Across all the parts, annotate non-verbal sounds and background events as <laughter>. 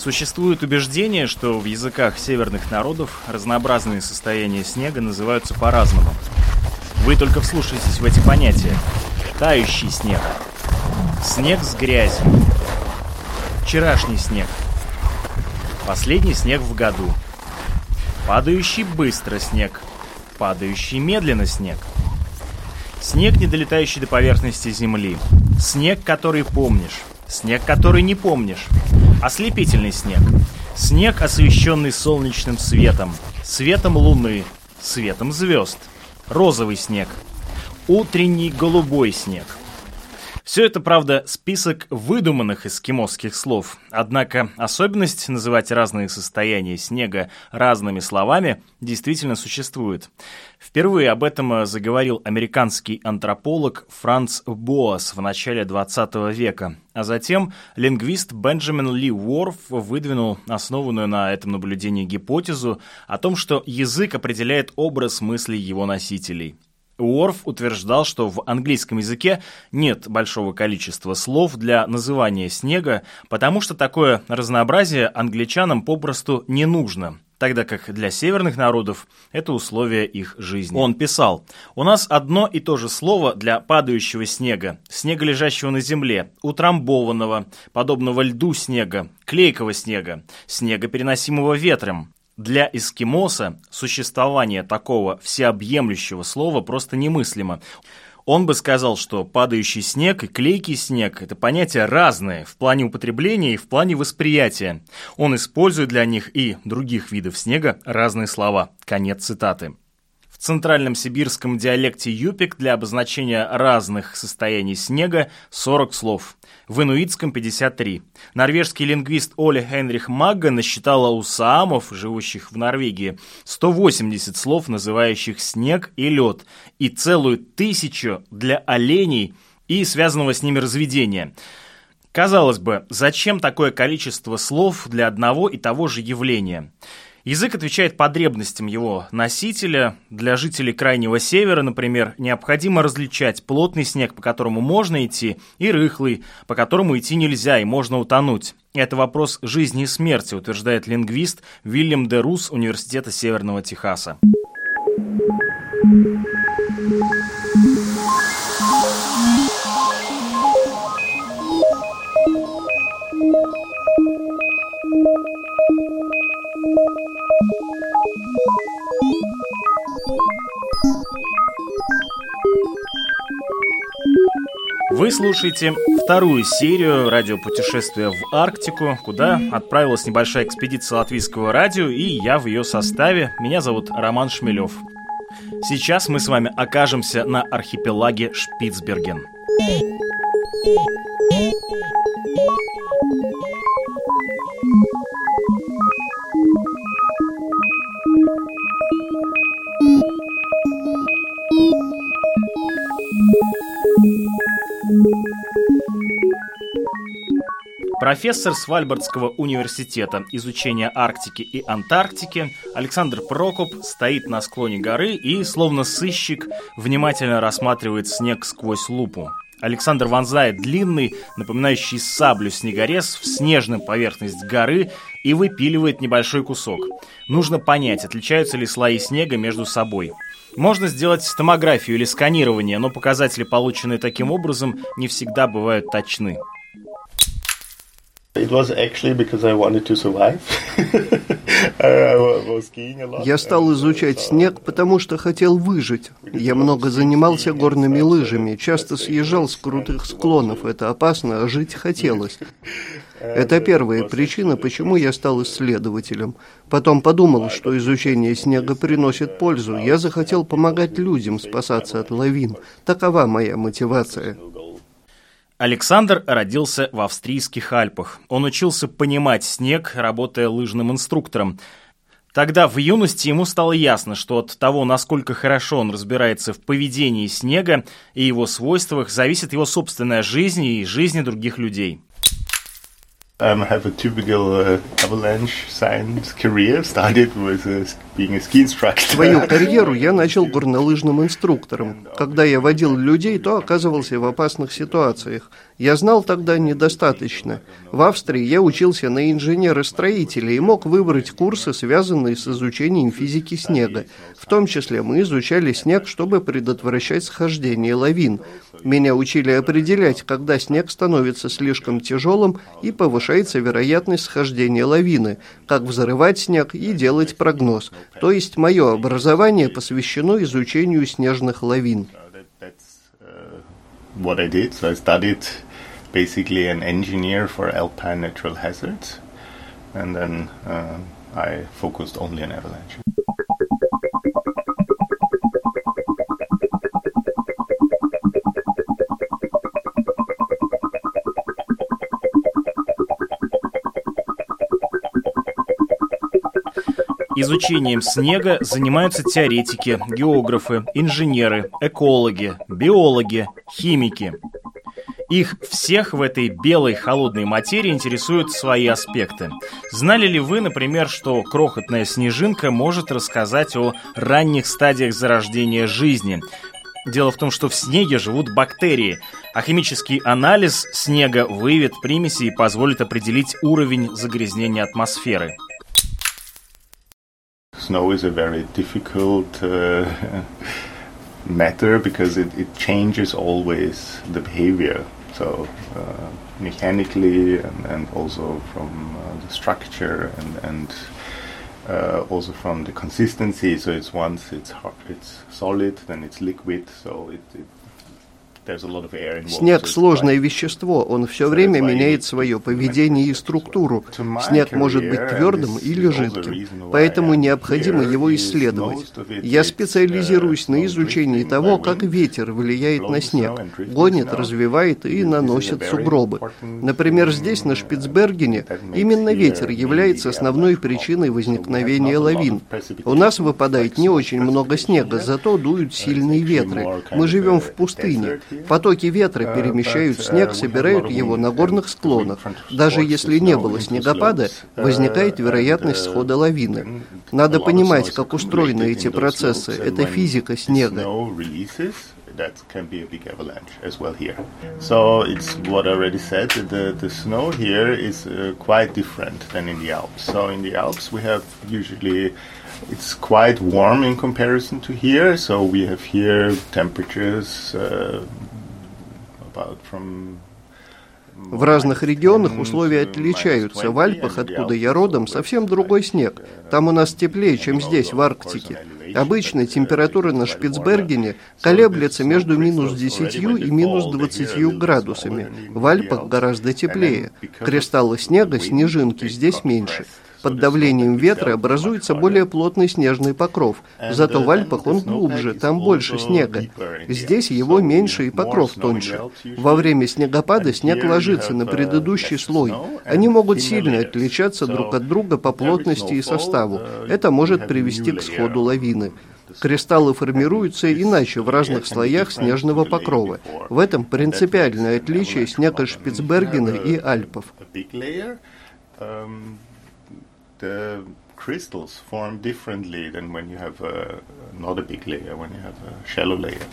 Существует убеждение, что в языках северных народов разнообразные состояния снега называются по-разному. Вы только вслушайтесь в эти понятия. Тающий снег. Снег с грязью. Вчерашний снег. Последний снег в году. Падающий быстро снег. Падающий медленно снег. Снег, не долетающий до поверхности земли. Снег, который помнишь. Снег, который не помнишь. Ослепительный снег. Снег, освещенный солнечным светом. Светом луны. Светом звезд. Розовый снег. Утренний голубой снег. Все это, правда, список выдуманных эскимосских слов. Однако особенность называть разные состояния снега разными словами действительно существует. Впервые об этом заговорил американский антрополог Франц Боас в начале 20 века. А затем лингвист Бенджамин Ли Уорф выдвинул основанную на этом наблюдении гипотезу о том, что язык определяет образ мыслей его носителей – Уорф утверждал, что в английском языке нет большого количества слов для называния снега, потому что такое разнообразие англичанам попросту не нужно тогда как для северных народов это условие их жизни. Он писал, «У нас одно и то же слово для падающего снега, снега, лежащего на земле, утрамбованного, подобного льду снега, клейкого снега, снега, переносимого ветром. Для эскимоса существование такого всеобъемлющего слова просто немыслимо. Он бы сказал, что падающий снег и клейкий снег – это понятия разные в плане употребления и в плане восприятия. Он использует для них и других видов снега разные слова. Конец цитаты центральном сибирском диалекте юпик для обозначения разных состояний снега 40 слов, в инуитском 53. Норвежский лингвист Оля Хенрих Магга насчитала у саамов, живущих в Норвегии, 180 слов, называющих снег и лед, и целую тысячу для оленей и связанного с ними разведения. Казалось бы, зачем такое количество слов для одного и того же явления? Язык отвечает потребностям его носителя. Для жителей Крайнего Севера, например, необходимо различать плотный снег, по которому можно идти, и рыхлый, по которому идти нельзя и можно утонуть. Это вопрос жизни и смерти, утверждает лингвист Вильям де Рус Университета Северного Техаса. Слушаете вторую серию радиопутешествия в Арктику, куда отправилась небольшая экспедиция латвийского радио, и я в ее составе. Меня зовут Роман Шмелев. Сейчас мы с вами окажемся на архипелаге Шпицберген. Профессор Свальбардского университета изучения Арктики и Антарктики Александр Прокоп стоит на склоне горы и, словно сыщик, внимательно рассматривает снег сквозь лупу. Александр вонзает длинный, напоминающий саблю снегорез в снежную поверхность горы и выпиливает небольшой кусок. Нужно понять, отличаются ли слои снега между собой. Можно сделать томографию или сканирование, но показатели, полученные таким образом, не всегда бывают точны. Я стал изучать снег, потому что хотел выжить. Я много занимался горными лыжами, часто съезжал с крутых склонов. Это опасно, а жить хотелось. <laughs> Это первая причина, почему я стал исследователем. Потом подумал, что изучение снега приносит пользу. Я захотел помогать людям спасаться от лавин. Такова моя мотивация. Александр родился в австрийских Альпах. Он учился понимать снег, работая лыжным инструктором. Тогда в юности ему стало ясно, что от того, насколько хорошо он разбирается в поведении снега и его свойствах, зависит его собственная жизнь и жизни других людей. Um, I have a typical uh, avalanche science career. Started with uh, being a ski instructor. Свою карьеру я начал горнолыжным инструктором. Когда я водил людей, то оказывался в опасных ситуациях. Я знал тогда недостаточно. В Австрии я учился на инженера-строителя и мог выбрать курсы, связанные с изучением физики снега. В том числе мы изучали снег, чтобы предотвращать схождение лавин. Меня учили определять, когда снег становится слишком тяжелым и повышается вероятность схождения лавины, как взрывать снег и делать прогноз. То есть мое образование посвящено изучению снежных лавин. Hazards, and then uh, I focused only on avalanche. Изучением снега занимаются теоретики, географы, инженеры, экологи, биологи, химики. Их всех в этой белой холодной материи интересуют свои аспекты. Знали ли вы, например, что крохотная снежинка может рассказать о ранних стадиях зарождения жизни? Дело в том, что в снеге живут бактерии, а химический анализ снега выявит примеси и позволит определить уровень загрязнения атмосферы. Snow is a very difficult uh, <laughs> matter because it, it changes always the behavior. So uh, mechanically and, and also from uh, the structure and, and uh, also from the consistency. So it's once it's hard, it's solid, then it's liquid. So it, it Снег – сложное вещество, он все время меняет свое поведение и структуру. Снег может быть твердым или жидким, поэтому необходимо его исследовать. Я специализируюсь на изучении того, как ветер влияет на снег, гонит, развивает и наносит сугробы. Например, здесь, на Шпицбергене, именно ветер является основной причиной возникновения лавин. У нас выпадает не очень много снега, зато дуют сильные ветры. Мы живем в пустыне. Потоки ветра перемещают снег, собирают его на горных склонах. Даже если не было снегопада, возникает вероятность схода лавины. Надо понимать, как устроены эти процессы. Это физика снега. that can be a big avalanche as well here. So it's what I already said. The the snow here is uh, quite different than in the Alps. So in the Alps we have usually it's quite warm in comparison to here. So we have here temperatures uh, В разных регионах условия отличаются. В Альпах, откуда я родом, совсем другой снег. Там у нас теплее, чем здесь, в Арктике. Обычно температура на Шпицбергене колеблется между минус 10 и минус 20 градусами. В Альпах гораздо теплее. Кристаллы снега, снежинки здесь меньше. Под давлением ветра образуется более плотный снежный покров. Зато в Альпах он глубже, там больше снега. Здесь его меньше и покров тоньше. Во время снегопада снег ложится на предыдущий слой. Они могут сильно отличаться друг от друга по плотности и составу. Это может привести к сходу лавины. Кристаллы формируются иначе в разных слоях снежного покрова. В этом принципиальное отличие снега Шпицбергена и Альпов. The crystals form differently than when you have a, not a big layer, when you have a shallow layer.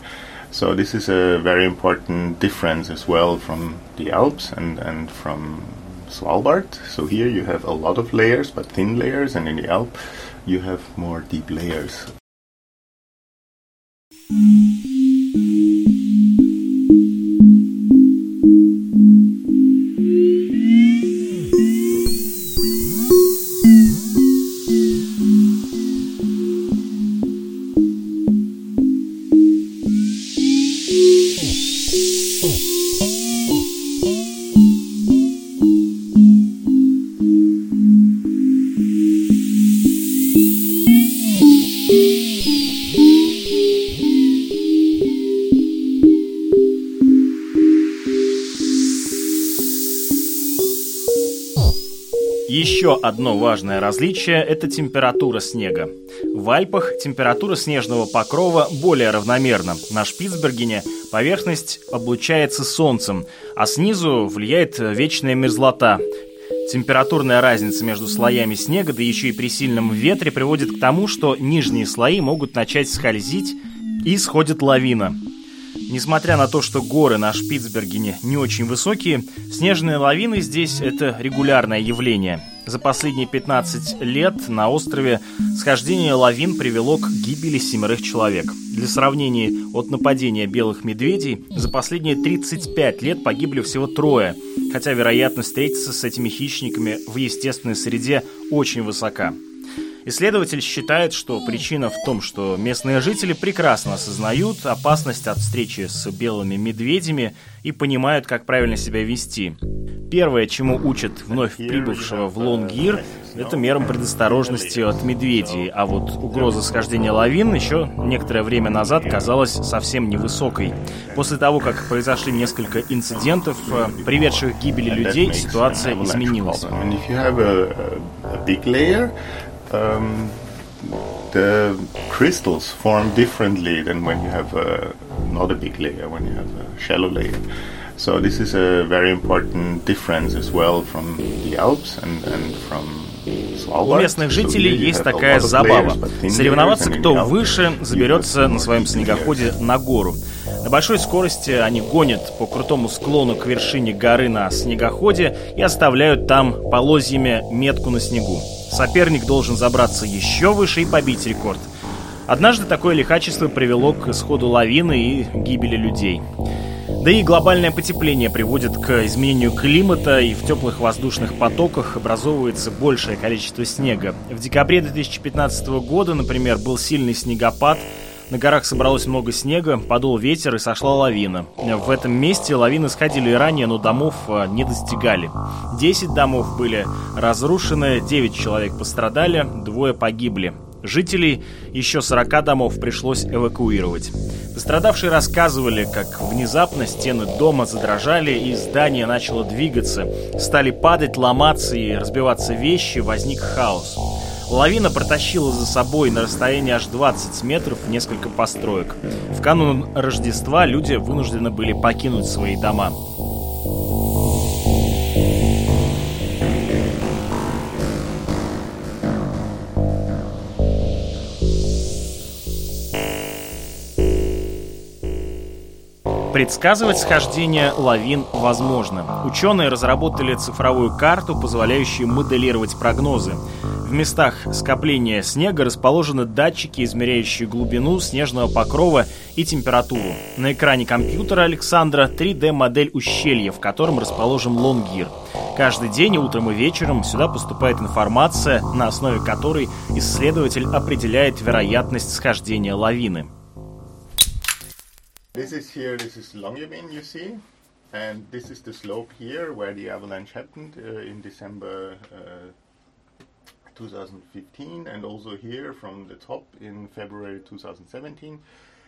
So this is a very important difference as well from the Alps and, and from Svalbard. So here you have a lot of layers, but thin layers, and in the Alps you have more deep layers. Еще одно важное различие – это температура снега. В Альпах температура снежного покрова более равномерна. На Шпицбергене поверхность облучается солнцем, а снизу влияет вечная мерзлота. Температурная разница между слоями снега, да еще и при сильном ветре, приводит к тому, что нижние слои могут начать скользить и сходит лавина. Несмотря на то, что горы на Шпицбергене не очень высокие, снежные лавины здесь это регулярное явление. За последние 15 лет на острове схождение лавин привело к гибели семерых человек. Для сравнения, от нападения белых медведей за последние 35 лет погибли всего трое, хотя вероятность встретиться с этими хищниками в естественной среде очень высока. Исследователь считает, что причина в том, что местные жители прекрасно осознают опасность от встречи с белыми медведями и понимают, как правильно себя вести. Первое, чему учат вновь прибывшего в Лонгир, это мерам предосторожности от медведей, а вот угроза схождения лавин еще некоторое время назад казалась совсем невысокой. После того, как произошли несколько инцидентов, э, приведших к гибели людей, ситуация изменилась um, the crystals form differently than when you have a, not a big layer, when you have a shallow layer. So this is a very important difference as well from the Alps and, and from У местных жителей есть такая забава. Соревноваться, кто выше, заберется на своем снегоходе на гору. На большой скорости они гонят по крутому склону к вершине горы на снегоходе и оставляют там полозьями метку на снегу. Соперник должен забраться еще выше и побить рекорд. Однажды такое лихачество привело к исходу лавины и гибели людей. Да и глобальное потепление приводит к изменению климата, и в теплых воздушных потоках образовывается большее количество снега. В декабре 2015 года, например, был сильный снегопад, на горах собралось много снега, подул ветер и сошла лавина. В этом месте лавины сходили и ранее, но домов а, не достигали. Десять домов были разрушены, девять человек пострадали, двое погибли. Жителей еще 40 домов пришлось эвакуировать. Пострадавшие рассказывали, как внезапно стены дома задрожали и здание начало двигаться. Стали падать, ломаться и разбиваться вещи, возник хаос. Лавина протащила за собой на расстоянии аж 20 метров несколько построек. В канун Рождества люди вынуждены были покинуть свои дома. Предсказывать схождение лавин возможно. Ученые разработали цифровую карту, позволяющую моделировать прогнозы. В местах скопления снега расположены датчики, измеряющие глубину снежного покрова и температуру. На экране компьютера Александра 3D-модель ущелья, в котором расположен Лонгир. Каждый день, утром и вечером, сюда поступает информация, на основе которой исследователь определяет вероятность схождения лавины. This is here, this is Longyearbyen, you see. And this is the slope here where the avalanche happened uh, in December uh, 2015 and also here from the top in February 2017.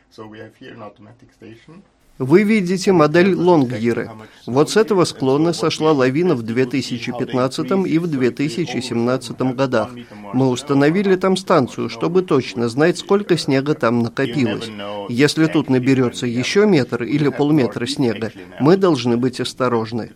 So we have here an automatic station. Вы видите модель Лонгиры. Вот с этого склона сошла лавина в 2015 и в 2017 годах. Мы установили там станцию, чтобы точно знать, сколько снега там накопилось. Если тут наберется еще метр или полметра снега, мы должны быть осторожны.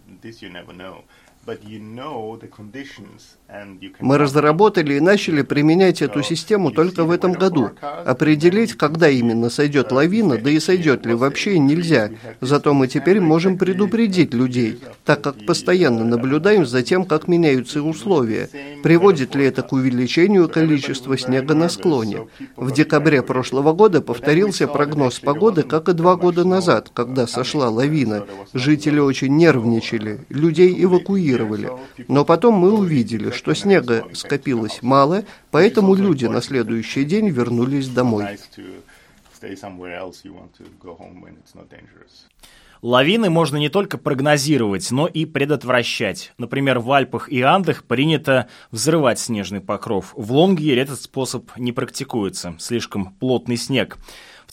Мы разработали и начали применять эту систему только в этом году. Определить, когда именно сойдет лавина, да и сойдет ли вообще, нельзя. Зато мы теперь можем предупредить людей, так как постоянно наблюдаем за тем, как меняются условия. Приводит ли это к увеличению количества снега на склоне? В декабре прошлого года повторился прогноз погоды, как и два года назад, когда сошла лавина. Жители очень нервничали, людей эвакуировали эвакуировали. Но потом мы увидели, что снега скопилось мало, поэтому люди на следующий день вернулись домой. Лавины можно не только прогнозировать, но и предотвращать. Например, в Альпах и Андах принято взрывать снежный покров. В Лонгьере этот способ не практикуется, слишком плотный снег.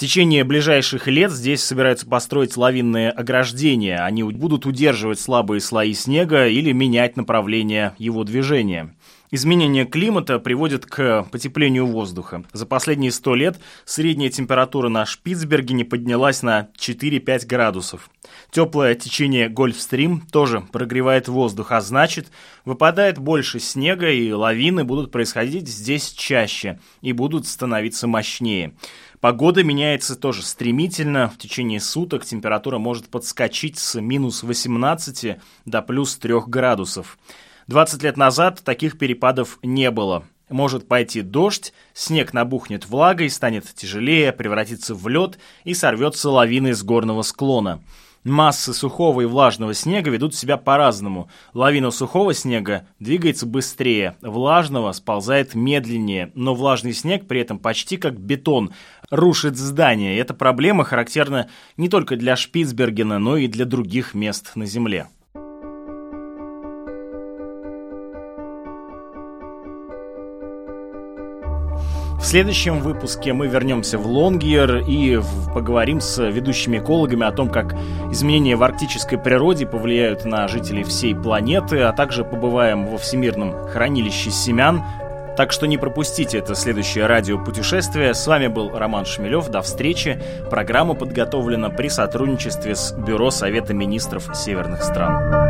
В течение ближайших лет здесь собираются построить лавинные ограждения. Они будут удерживать слабые слои снега или менять направление его движения. Изменение климата приводит к потеплению воздуха. За последние сто лет средняя температура на Шпицбергене поднялась на 4-5 градусов. Теплое течение Гольфстрим тоже прогревает воздух, а значит, выпадает больше снега и лавины будут происходить здесь чаще и будут становиться мощнее. Погода меняется тоже стремительно. В течение суток температура может подскочить с минус 18 до плюс 3 градусов. 20 лет назад таких перепадов не было. Может пойти дождь, снег набухнет влагой, станет тяжелее, превратится в лед и сорвется лавиной с горного склона. Массы сухого и влажного снега ведут себя по-разному. Лавина сухого снега двигается быстрее, влажного сползает медленнее, но влажный снег при этом почти как бетон рушит здания. И эта проблема характерна не только для Шпицбергена, но и для других мест на Земле. В следующем выпуске мы вернемся в Лонгьер и поговорим с ведущими экологами о том, как изменения в арктической природе повлияют на жителей всей планеты, а также побываем во Всемирном хранилище семян. Так что не пропустите это следующее радиопутешествие. С вами был Роман Шмелев. До встречи. Программа подготовлена при сотрудничестве с Бюро Совета министров северных стран.